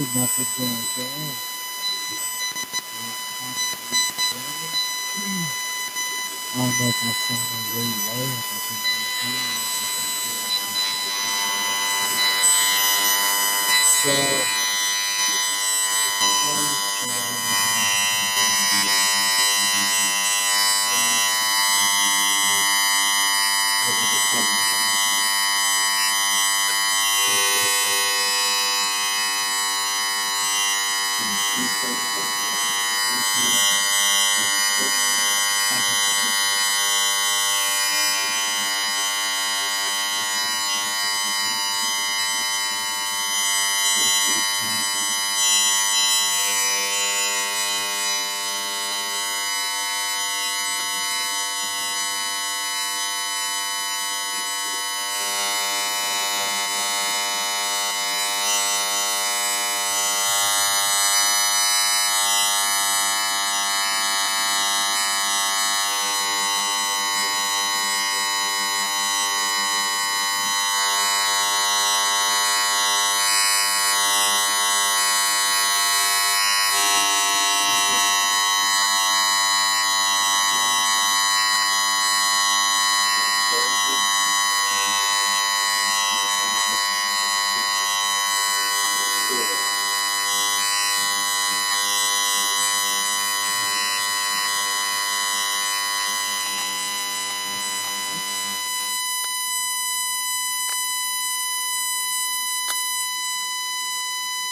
about to go down. I don't know if I really low,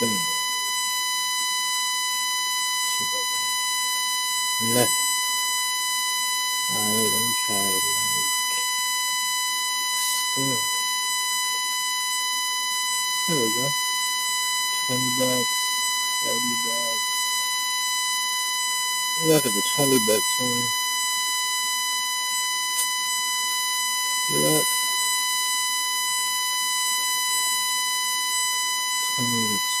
left. Spin. There we go. 20 bucks, 30 bucks. Look at the 20 bucks one. Yep. 20 bucks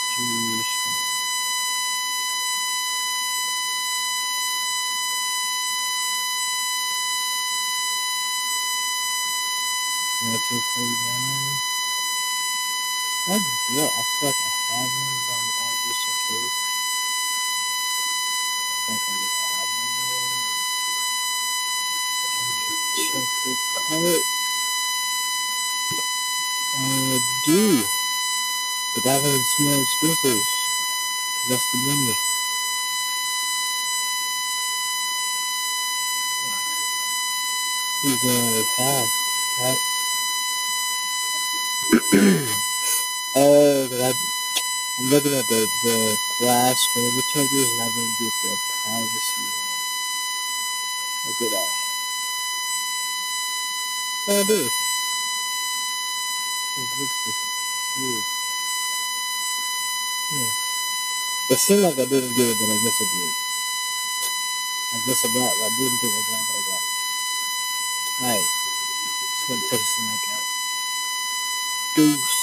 Check the card. I do. But that one's more expensive. That's the limit. He's gonna have right? uh, but I, I'm looking at the, the glass screen protectors and I didn't get the privacy. Look at that. Oh, I do. It looks different. It's weird. It seemed like I didn't get it, but I guess I did. I guess I got it. I didn't think I got it, but I got it. Alright. To take out. Deuce.